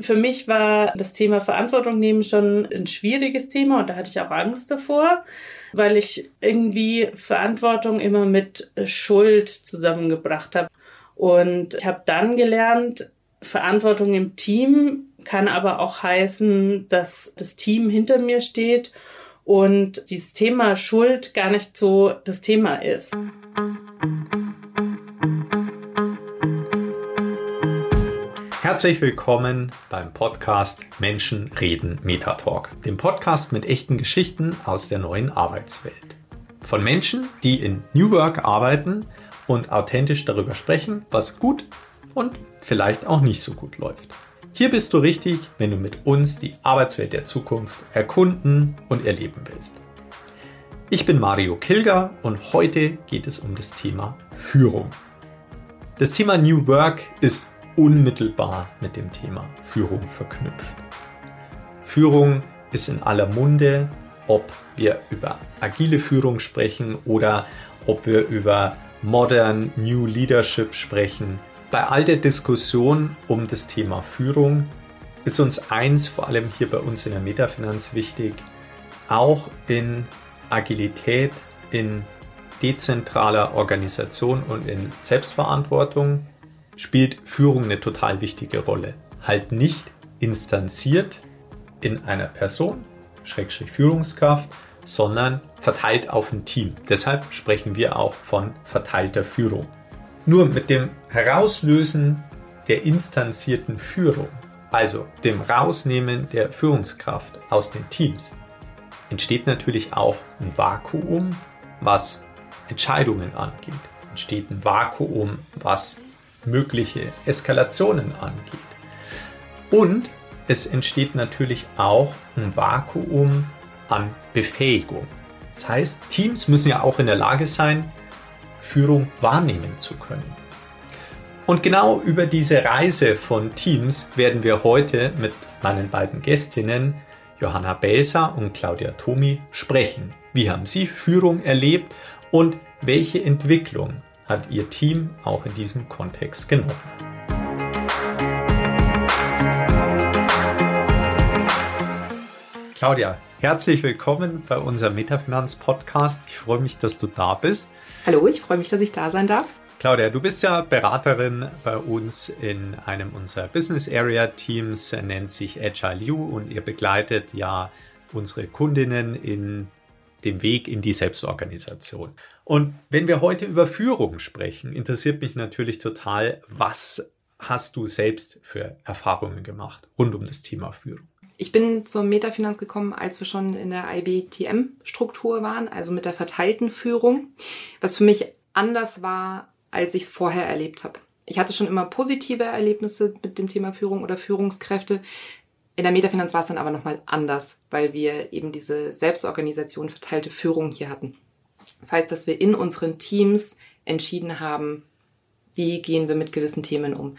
Für mich war das Thema Verantwortung nehmen schon ein schwieriges Thema und da hatte ich auch Angst davor, weil ich irgendwie Verantwortung immer mit Schuld zusammengebracht habe. Und ich habe dann gelernt, Verantwortung im Team kann aber auch heißen, dass das Team hinter mir steht und dieses Thema Schuld gar nicht so das Thema ist. Herzlich willkommen beim Podcast Menschen reden Metatalk, dem Podcast mit echten Geschichten aus der neuen Arbeitswelt. Von Menschen, die in New Work arbeiten und authentisch darüber sprechen, was gut und vielleicht auch nicht so gut läuft. Hier bist du richtig, wenn du mit uns die Arbeitswelt der Zukunft erkunden und erleben willst. Ich bin Mario Kilger und heute geht es um das Thema Führung. Das Thema New Work ist unmittelbar mit dem Thema Führung verknüpft. Führung ist in aller Munde, ob wir über agile Führung sprechen oder ob wir über Modern New Leadership sprechen. Bei all der Diskussion um das Thema Führung ist uns eins, vor allem hier bei uns in der Metafinanz wichtig, auch in Agilität, in dezentraler Organisation und in Selbstverantwortung spielt Führung eine total wichtige Rolle. Halt nicht instanziert in einer Person, Schrägstrich Führungskraft, sondern verteilt auf ein Team. Deshalb sprechen wir auch von verteilter Führung. Nur mit dem Herauslösen der instanzierten Führung, also dem Rausnehmen der Führungskraft aus den Teams, entsteht natürlich auch ein Vakuum, was Entscheidungen angeht. Entsteht ein Vakuum, was mögliche Eskalationen angeht. Und es entsteht natürlich auch ein Vakuum an Befähigung. Das heißt, Teams müssen ja auch in der Lage sein, Führung wahrnehmen zu können. Und genau über diese Reise von Teams werden wir heute mit meinen beiden Gästinnen Johanna Belser und Claudia Tomi sprechen. Wie haben Sie Führung erlebt und welche Entwicklung hat ihr Team auch in diesem Kontext genommen. Claudia, herzlich willkommen bei unserem Metafinanz Podcast. Ich freue mich, dass du da bist. Hallo, ich freue mich, dass ich da sein darf. Claudia, du bist ja Beraterin bei uns in einem unserer Business Area Teams, nennt sich Agile U und ihr begleitet ja unsere Kundinnen in dem Weg in die Selbstorganisation. Und wenn wir heute über Führung sprechen, interessiert mich natürlich total, was hast du selbst für Erfahrungen gemacht rund um das Thema Führung? Ich bin zur Metafinanz gekommen, als wir schon in der IBTM-Struktur waren, also mit der verteilten Führung, was für mich anders war, als ich es vorher erlebt habe. Ich hatte schon immer positive Erlebnisse mit dem Thema Führung oder Führungskräfte. In der Metafinanz war es dann aber nochmal anders, weil wir eben diese Selbstorganisation, verteilte Führung hier hatten. Das heißt, dass wir in unseren Teams entschieden haben, wie gehen wir mit gewissen Themen um.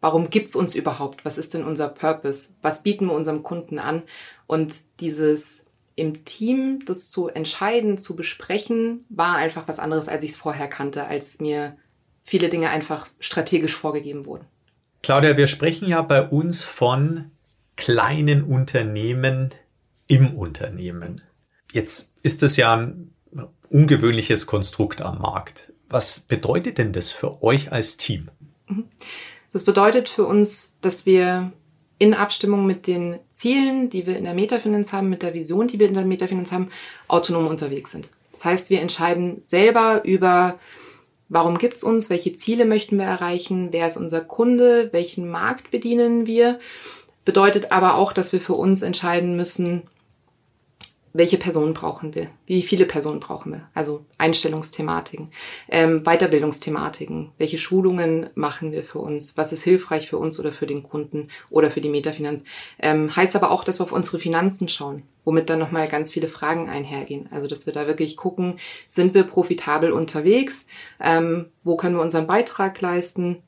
Warum gibt's uns überhaupt? Was ist denn unser Purpose? Was bieten wir unserem Kunden an? Und dieses im Team das zu entscheiden, zu besprechen, war einfach was anderes, als ich es vorher kannte, als mir viele Dinge einfach strategisch vorgegeben wurden. Claudia, wir sprechen ja bei uns von kleinen Unternehmen im Unternehmen. Jetzt ist das ja ein ungewöhnliches Konstrukt am Markt. Was bedeutet denn das für euch als Team? Mhm. Das bedeutet für uns, dass wir in Abstimmung mit den Zielen, die wir in der Metafinanz haben, mit der Vision, die wir in der Metafinanz haben, autonom unterwegs sind. Das heißt, wir entscheiden selber über, warum gibt's uns, welche Ziele möchten wir erreichen, wer ist unser Kunde, welchen Markt bedienen wir. Bedeutet aber auch, dass wir für uns entscheiden müssen, welche Personen brauchen wir, wie viele Personen brauchen wir, also Einstellungsthematiken, ähm, Weiterbildungsthematiken, welche Schulungen machen wir für uns, was ist hilfreich für uns oder für den Kunden oder für die Metafinanz. Ähm, heißt aber auch, dass wir auf unsere Finanzen schauen, womit dann nochmal ganz viele Fragen einhergehen. Also dass wir da wirklich gucken, sind wir profitabel unterwegs, ähm, wo können wir unseren Beitrag leisten,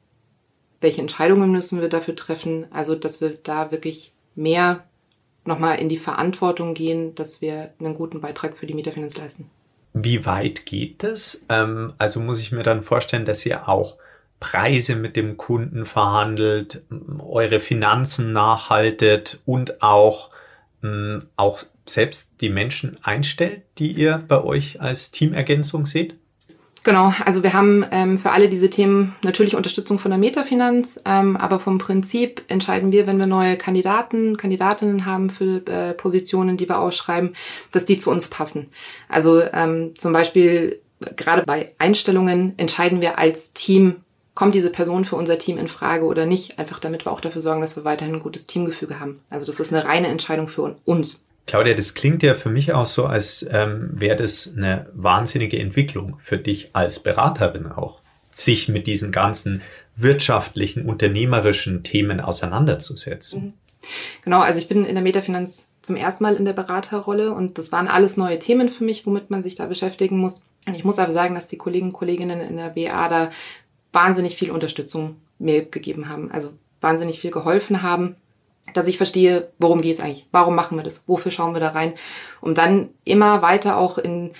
welche Entscheidungen müssen wir dafür treffen, also dass wir da wirklich mehr nochmal in die Verantwortung gehen, dass wir einen guten Beitrag für die Mieterfinanz leisten. Wie weit geht das? Ähm, also muss ich mir dann vorstellen, dass ihr auch Preise mit dem Kunden verhandelt, eure Finanzen nachhaltet und auch, auch selbst die Menschen einstellt, die ihr bei euch als Teamergänzung seht? Genau, also wir haben ähm, für alle diese Themen natürlich Unterstützung von der Metafinanz, ähm, aber vom Prinzip entscheiden wir, wenn wir neue Kandidaten, Kandidatinnen haben für äh, Positionen, die wir ausschreiben, dass die zu uns passen. Also ähm, zum Beispiel gerade bei Einstellungen entscheiden wir als Team, kommt diese Person für unser Team in Frage oder nicht, einfach damit wir auch dafür sorgen, dass wir weiterhin ein gutes Teamgefüge haben. Also das ist eine reine Entscheidung für uns. Claudia, das klingt ja für mich auch so, als ähm, wäre das eine wahnsinnige Entwicklung für dich als Beraterin auch, sich mit diesen ganzen wirtschaftlichen, unternehmerischen Themen auseinanderzusetzen. Mhm. Genau, also ich bin in der Metafinanz zum ersten Mal in der Beraterrolle und das waren alles neue Themen für mich, womit man sich da beschäftigen muss. Und ich muss aber sagen, dass die Kollegen und Kolleginnen in der BA da wahnsinnig viel Unterstützung mir gegeben haben, also wahnsinnig viel geholfen haben dass ich verstehe, worum geht's eigentlich, warum machen wir das, wofür schauen wir da rein, um dann immer weiter auch in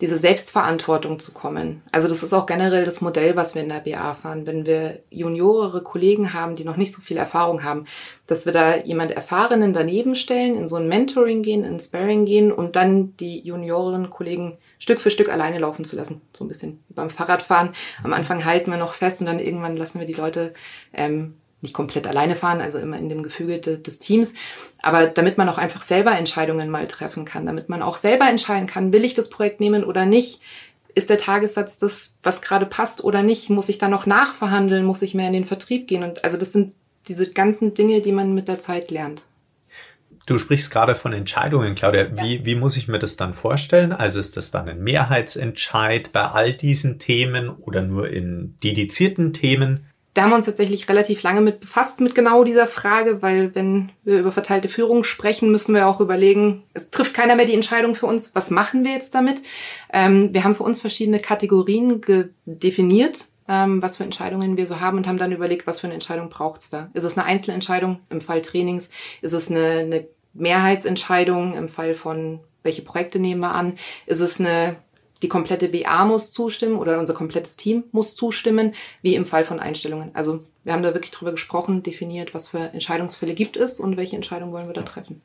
diese Selbstverantwortung zu kommen. Also das ist auch generell das Modell, was wir in der BA fahren. Wenn wir juniorere Kollegen haben, die noch nicht so viel Erfahrung haben, dass wir da jemand Erfahrenen daneben stellen, in so ein Mentoring gehen, in Sparring gehen und dann die junioreren Kollegen Stück für Stück alleine laufen zu lassen. So ein bisschen wie beim Fahrradfahren. Am Anfang halten wir noch fest und dann irgendwann lassen wir die Leute ähm, nicht komplett alleine fahren, also immer in dem Gefüge de, des Teams, aber damit man auch einfach selber Entscheidungen mal treffen kann, damit man auch selber entscheiden kann, will ich das Projekt nehmen oder nicht, ist der Tagessatz das, was gerade passt oder nicht, muss ich da noch nachverhandeln, muss ich mehr in den Vertrieb gehen und also das sind diese ganzen Dinge, die man mit der Zeit lernt. Du sprichst gerade von Entscheidungen, Claudia. Ja. Wie, wie muss ich mir das dann vorstellen? Also ist das dann ein Mehrheitsentscheid bei all diesen Themen oder nur in dedizierten Themen? Da haben wir uns tatsächlich relativ lange mit befasst mit genau dieser Frage, weil wenn wir über verteilte Führung sprechen, müssen wir auch überlegen, es trifft keiner mehr die Entscheidung für uns, was machen wir jetzt damit? Ähm, wir haben für uns verschiedene Kategorien definiert, ähm, was für Entscheidungen wir so haben und haben dann überlegt, was für eine Entscheidung braucht es da. Ist es eine Einzelentscheidung im Fall Trainings? Ist es eine, eine Mehrheitsentscheidung im Fall von welche Projekte nehmen wir an? Ist es eine die komplette BA muss zustimmen oder unser komplettes Team muss zustimmen, wie im Fall von Einstellungen. Also wir haben da wirklich drüber gesprochen, definiert, was für Entscheidungsfälle gibt es und welche Entscheidungen wollen wir da treffen.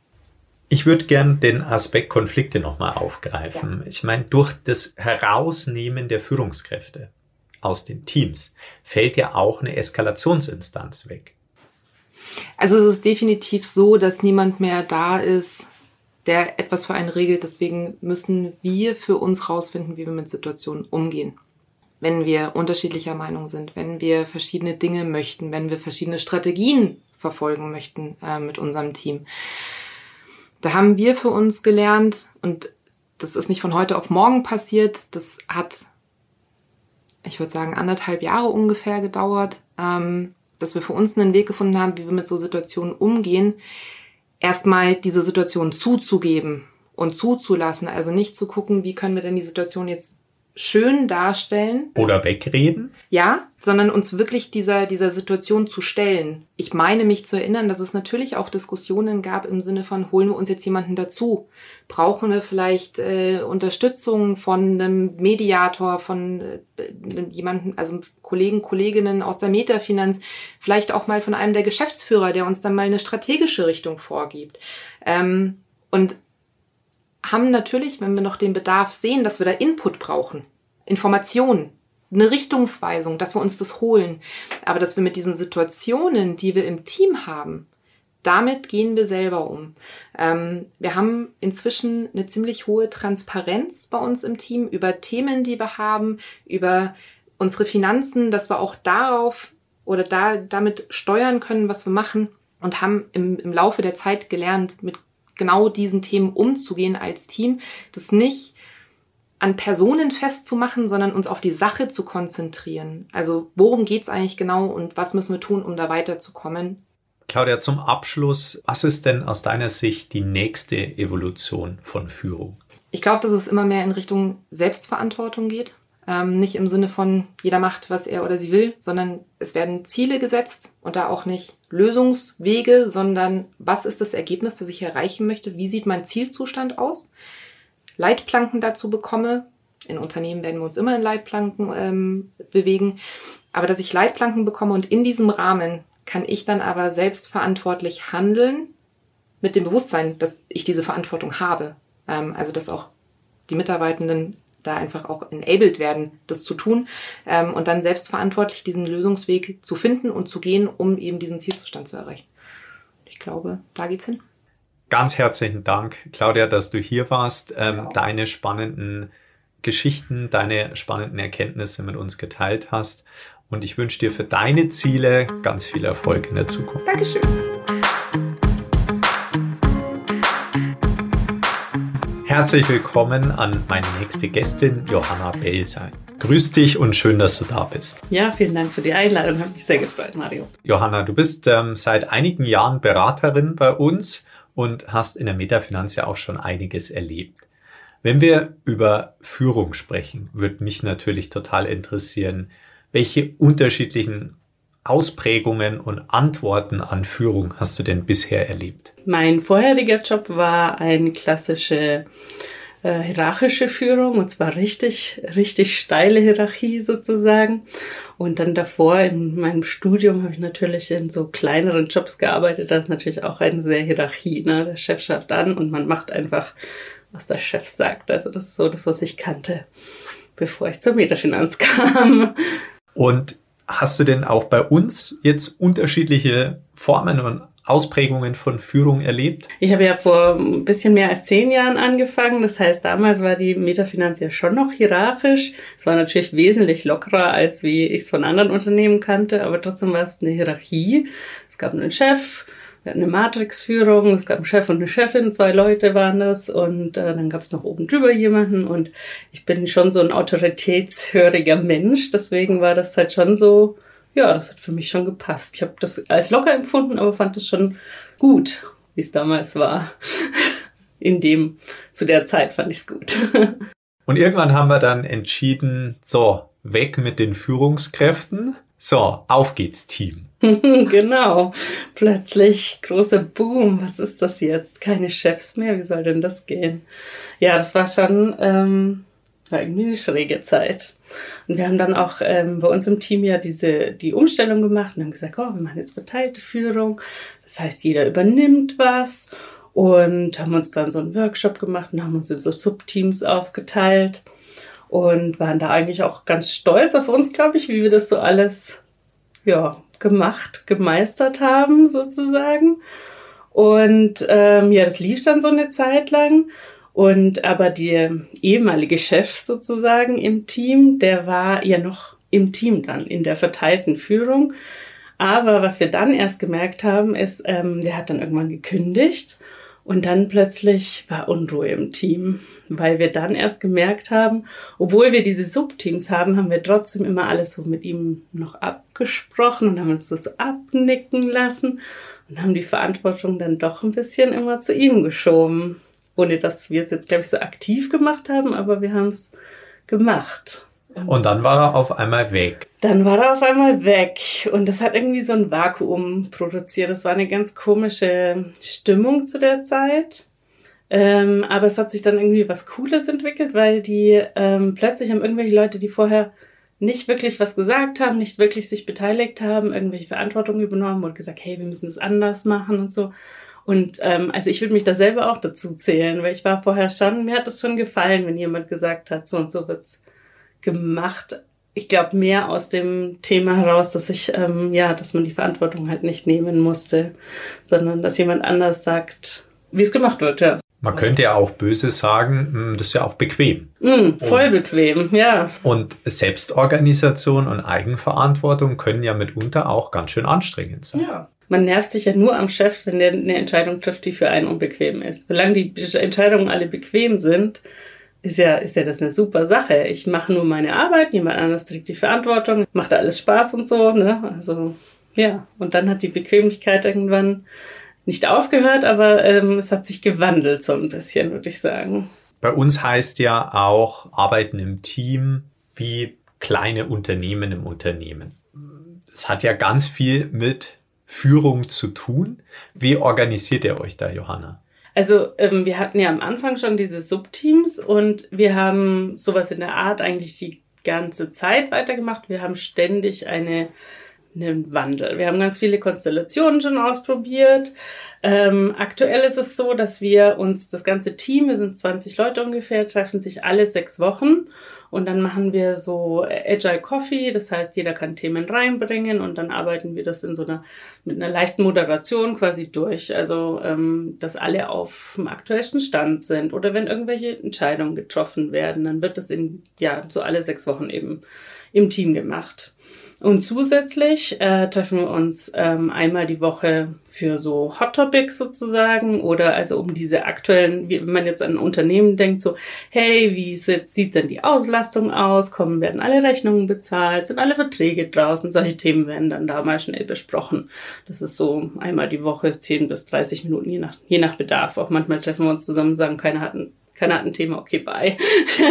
Ich würde gern den Aspekt Konflikte nochmal aufgreifen. Ja. Ich meine, durch das Herausnehmen der Führungskräfte aus den Teams fällt ja auch eine Eskalationsinstanz weg. Also es ist definitiv so, dass niemand mehr da ist, der etwas für einen regelt. Deswegen müssen wir für uns rausfinden, wie wir mit Situationen umgehen. Wenn wir unterschiedlicher Meinung sind, wenn wir verschiedene Dinge möchten, wenn wir verschiedene Strategien verfolgen möchten äh, mit unserem Team. Da haben wir für uns gelernt, und das ist nicht von heute auf morgen passiert, das hat, ich würde sagen, anderthalb Jahre ungefähr gedauert, ähm, dass wir für uns einen Weg gefunden haben, wie wir mit so Situationen umgehen, erstmal diese Situation zuzugeben und zuzulassen. Also nicht zu gucken, wie können wir denn die Situation jetzt schön darstellen. Oder wegreden? Ja, sondern uns wirklich dieser, dieser Situation zu stellen. Ich meine mich zu erinnern, dass es natürlich auch Diskussionen gab im Sinne von, holen wir uns jetzt jemanden dazu? Brauchen wir vielleicht äh, Unterstützung von einem Mediator, von äh, jemanden, also Kollegen, Kolleginnen aus der Metafinanz, vielleicht auch mal von einem der Geschäftsführer, der uns dann mal eine strategische Richtung vorgibt. Ähm, und haben natürlich, wenn wir noch den Bedarf sehen, dass wir da Input brauchen, Informationen, eine Richtungsweisung, dass wir uns das holen, aber dass wir mit diesen Situationen, die wir im Team haben, damit gehen wir selber um. Ähm, wir haben inzwischen eine ziemlich hohe Transparenz bei uns im Team über Themen, die wir haben, über unsere Finanzen, dass wir auch darauf oder da damit steuern können, was wir machen und haben im, im Laufe der Zeit gelernt, mit genau diesen Themen umzugehen als Team, das nicht an Personen festzumachen, sondern uns auf die Sache zu konzentrieren. Also worum geht's eigentlich genau und was müssen wir tun, um da weiterzukommen? Claudia, zum Abschluss, was ist denn aus deiner Sicht die nächste Evolution von Führung? Ich glaube, dass es immer mehr in Richtung Selbstverantwortung geht. Ähm, nicht im Sinne von jeder macht, was er oder sie will, sondern es werden Ziele gesetzt und da auch nicht Lösungswege, sondern was ist das Ergebnis, das ich erreichen möchte? Wie sieht mein Zielzustand aus? Leitplanken dazu bekomme. In Unternehmen werden wir uns immer in Leitplanken ähm, bewegen. aber dass ich Leitplanken bekomme und in diesem Rahmen kann ich dann aber selbstverantwortlich handeln mit dem Bewusstsein, dass ich diese Verantwortung habe. Ähm, also dass auch die Mitarbeitenden da einfach auch enabled werden, das zu tun ähm, und dann selbstverantwortlich diesen Lösungsweg zu finden und zu gehen, um eben diesen Zielzustand zu erreichen. Ich glaube, da geht's hin. Ganz herzlichen Dank, Claudia, dass du hier warst, ähm, ja. deine spannenden Geschichten, deine spannenden Erkenntnisse mit uns geteilt hast. Und ich wünsche dir für deine Ziele ganz viel Erfolg in der Zukunft. Dankeschön. Herzlich willkommen an meine nächste Gästin, Johanna Belsein. Grüß dich und schön, dass du da bist. Ja, vielen Dank für die Einladung. Hat mich sehr gefreut, Mario. Johanna, du bist ähm, seit einigen Jahren Beraterin bei uns und hast in der Metafinanz ja auch schon einiges erlebt. Wenn wir über Führung sprechen, würde mich natürlich total interessieren, welche unterschiedlichen Ausprägungen und Antworten an Führung hast du denn bisher erlebt? Mein vorheriger Job war eine klassische äh, hierarchische Führung und zwar richtig, richtig steile Hierarchie sozusagen. Und dann davor in meinem Studium habe ich natürlich in so kleineren Jobs gearbeitet. Da ist natürlich auch eine sehr Hierarchie. Ne? Der Chef schafft an und man macht einfach, was der Chef sagt. Also das ist so das, was ich kannte, bevor ich zur Metafinanz kam. Und Hast du denn auch bei uns jetzt unterschiedliche Formen und Ausprägungen von Führung erlebt? Ich habe ja vor ein bisschen mehr als zehn Jahren angefangen. Das heißt, damals war die Metafinanz ja schon noch hierarchisch. Es war natürlich wesentlich lockerer, als wie ich es von anderen Unternehmen kannte, aber trotzdem war es eine Hierarchie. Es gab einen Chef, wir hatten eine Matrixführung, es gab einen Chef und eine Chefin, zwei Leute waren das und äh, dann gab es noch oben drüber jemanden und ich bin schon so ein autoritätshöriger Mensch, deswegen war das halt schon so, ja, das hat für mich schon gepasst. Ich habe das als locker empfunden, aber fand es schon gut, wie es damals war. In dem, zu der Zeit fand ich es gut. Und irgendwann haben wir dann entschieden, so, weg mit den Führungskräften so, auf geht's, Team. genau. Plötzlich großer Boom. Was ist das jetzt? Keine Chefs mehr. Wie soll denn das gehen? Ja, das war schon ähm, irgendwie eine schräge Zeit. Und wir haben dann auch ähm, bei uns im Team ja diese die Umstellung gemacht und haben gesagt, oh, wir machen jetzt verteilte Führung. Das heißt, jeder übernimmt was und haben uns dann so einen Workshop gemacht und haben uns in so Subteams aufgeteilt und waren da eigentlich auch ganz stolz auf uns, glaube ich, wie wir das so alles ja, gemacht, gemeistert haben, sozusagen. Und ähm, ja, das lief dann so eine Zeit lang. Und aber der ehemalige Chef sozusagen im Team, der war ja noch im Team dann, in der verteilten Führung. Aber was wir dann erst gemerkt haben, ist, ähm, der hat dann irgendwann gekündigt und dann plötzlich war Unruhe im Team, weil wir dann erst gemerkt haben, obwohl wir diese Subteams haben, haben wir trotzdem immer alles so mit ihm noch abgesprochen und haben uns das abnicken lassen und haben die Verantwortung dann doch ein bisschen immer zu ihm geschoben. Ohne dass wir es jetzt, glaube ich, so aktiv gemacht haben, aber wir haben es gemacht. Und dann war er auf einmal weg. Dann war er auf einmal weg. Und das hat irgendwie so ein Vakuum produziert. Das war eine ganz komische Stimmung zu der Zeit. Ähm, aber es hat sich dann irgendwie was Cooles entwickelt, weil die ähm, plötzlich haben irgendwelche Leute, die vorher nicht wirklich was gesagt haben, nicht wirklich sich beteiligt haben, irgendwelche Verantwortung übernommen und gesagt, hey, wir müssen das anders machen und so. Und ähm, also ich würde mich da selber auch dazu zählen, weil ich war vorher schon, mir hat das schon gefallen, wenn jemand gesagt hat, so und so wird's gemacht. Ich glaube mehr aus dem Thema heraus, dass ich ähm, ja, dass man die Verantwortung halt nicht nehmen musste, sondern dass jemand anders sagt, wie es gemacht wird. Ja. Man könnte ja auch böse sagen, hm, das ist ja auch bequem. Mm, voll und, bequem, ja. Und Selbstorganisation und Eigenverantwortung können ja mitunter auch ganz schön anstrengend sein. Ja. Man nervt sich ja nur am Chef, wenn der eine Entscheidung trifft, die für einen unbequem ist. Solange die Entscheidungen alle bequem sind, ist ja, ist ja das eine super Sache. Ich mache nur meine Arbeit, jemand anderes trägt die Verantwortung, macht alles Spaß und so, ne? Also, ja. Und dann hat die Bequemlichkeit irgendwann nicht aufgehört, aber ähm, es hat sich gewandelt so ein bisschen, würde ich sagen. Bei uns heißt ja auch Arbeiten im Team wie kleine Unternehmen im Unternehmen. Es hat ja ganz viel mit Führung zu tun. Wie organisiert ihr euch da, Johanna? Also wir hatten ja am Anfang schon diese Subteams und wir haben sowas in der Art eigentlich die ganze Zeit weitergemacht. Wir haben ständig eine, einen Wandel. Wir haben ganz viele Konstellationen schon ausprobiert. Ähm, aktuell ist es so, dass wir uns, das ganze Team, wir sind 20 Leute ungefähr, treffen sich alle sechs Wochen und dann machen wir so Agile Coffee, das heißt, jeder kann Themen reinbringen und dann arbeiten wir das in so einer, mit einer leichten Moderation quasi durch. Also, ähm, dass alle auf dem aktuellsten Stand sind oder wenn irgendwelche Entscheidungen getroffen werden, dann wird das in, ja, so alle sechs Wochen eben im Team gemacht. Und zusätzlich äh, treffen wir uns ähm, einmal die Woche für so Hot Topics sozusagen oder also um diese aktuellen, wie, wenn man jetzt an Unternehmen denkt, so, hey, wie sieht denn die Auslastung aus? Kommen, werden alle Rechnungen bezahlt? Sind alle Verträge draußen? Solche Themen werden dann da mal schnell besprochen. Das ist so einmal die Woche, 10 bis 30 Minuten, je nach, je nach Bedarf. Auch manchmal treffen wir uns zusammen und sagen, keiner hat ein keiner hat ein Thema, okay, bye.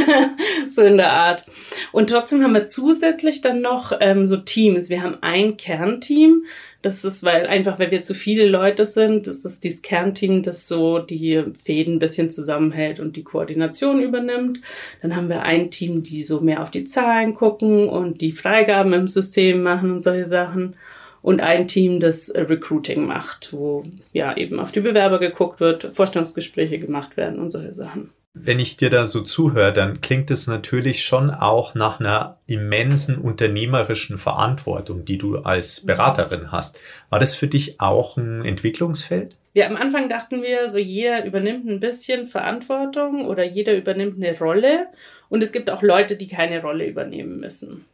so in der Art. Und trotzdem haben wir zusätzlich dann noch ähm, so Teams. Wir haben ein Kernteam. Das ist, weil einfach, weil wir zu viele Leute sind, das ist dieses Kernteam, das so die Fäden ein bisschen zusammenhält und die Koordination übernimmt. Dann haben wir ein Team, die so mehr auf die Zahlen gucken und die Freigaben im System machen und solche Sachen und ein Team, das Recruiting macht, wo ja eben auf die Bewerber geguckt wird, Vorstellungsgespräche gemacht werden und solche Sachen. Wenn ich dir da so zuhöre, dann klingt es natürlich schon auch nach einer immensen unternehmerischen Verantwortung, die du als Beraterin hast. War das für dich auch ein Entwicklungsfeld? Ja, am Anfang dachten wir, so jeder übernimmt ein bisschen Verantwortung oder jeder übernimmt eine Rolle und es gibt auch Leute, die keine Rolle übernehmen müssen.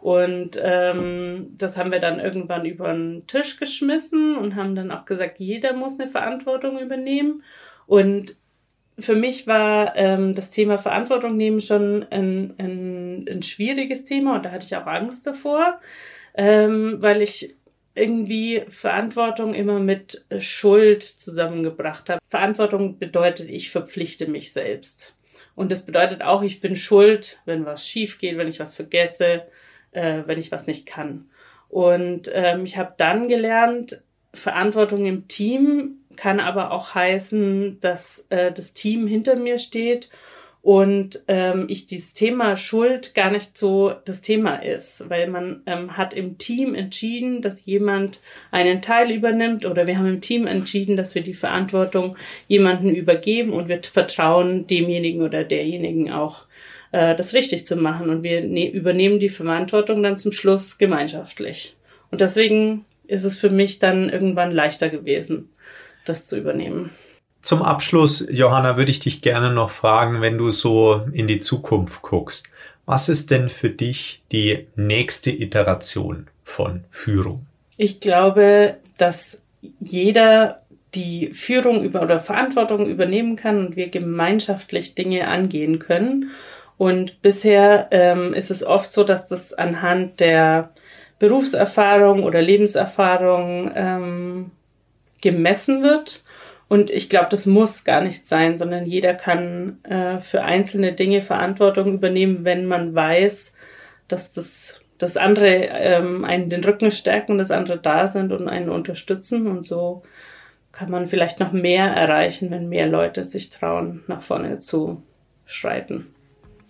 Und ähm, das haben wir dann irgendwann über den Tisch geschmissen und haben dann auch gesagt, jeder muss eine Verantwortung übernehmen. Und für mich war ähm, das Thema Verantwortung nehmen schon ein, ein, ein schwieriges Thema und da hatte ich auch Angst davor, ähm, weil ich irgendwie Verantwortung immer mit Schuld zusammengebracht habe. Verantwortung bedeutet, ich verpflichte mich selbst. Und das bedeutet auch, ich bin schuld, wenn was schief geht, wenn ich was vergesse, äh, wenn ich was nicht kann. Und ähm, ich habe dann gelernt, Verantwortung im Team kann aber auch heißen, dass äh, das Team hinter mir steht und ähm, ich dieses Thema Schuld gar nicht so das Thema ist, weil man ähm, hat im Team entschieden, dass jemand einen Teil übernimmt oder wir haben im Team entschieden, dass wir die Verantwortung jemanden übergeben und wir vertrauen demjenigen oder derjenigen auch äh, das richtig zu machen und wir ne übernehmen die Verantwortung dann zum Schluss gemeinschaftlich. Und deswegen ist es für mich dann irgendwann leichter gewesen das zu übernehmen. Zum Abschluss, Johanna, würde ich dich gerne noch fragen, wenn du so in die Zukunft guckst. Was ist denn für dich die nächste Iteration von Führung? Ich glaube, dass jeder die Führung über oder Verantwortung übernehmen kann und wir gemeinschaftlich Dinge angehen können. Und bisher ähm, ist es oft so, dass das anhand der Berufserfahrung oder Lebenserfahrung ähm, gemessen wird. Und ich glaube, das muss gar nicht sein, sondern jeder kann äh, für einzelne Dinge Verantwortung übernehmen, wenn man weiß, dass das, das andere ähm, einen den Rücken stärken und das andere da sind und einen unterstützen. Und so kann man vielleicht noch mehr erreichen, wenn mehr Leute sich trauen, nach vorne zu schreiten.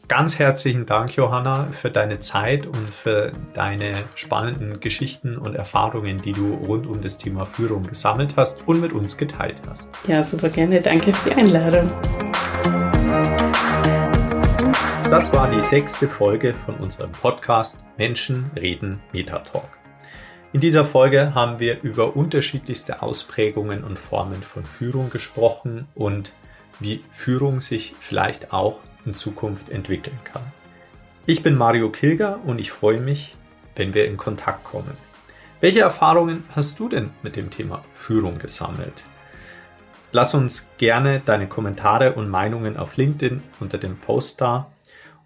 Ganz herzlichen Dank, Johanna, für deine Zeit und für deine spannenden Geschichten und Erfahrungen, die du rund um das Thema Führung gesammelt hast und mit uns geteilt hast. Ja, super gerne. Danke für die Einladung. Das war die sechste Folge von unserem Podcast Menschen reden Metatalk. In dieser Folge haben wir über unterschiedlichste Ausprägungen und Formen von Führung gesprochen und wie Führung sich vielleicht auch in Zukunft entwickeln kann. Ich bin Mario Kilger und ich freue mich, wenn wir in Kontakt kommen. Welche Erfahrungen hast du denn mit dem Thema Führung gesammelt? Lass uns gerne deine Kommentare und Meinungen auf LinkedIn unter dem Post da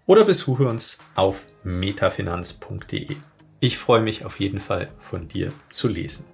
oder besuche uns auf metafinanz.de. Ich freue mich auf jeden Fall von dir zu lesen.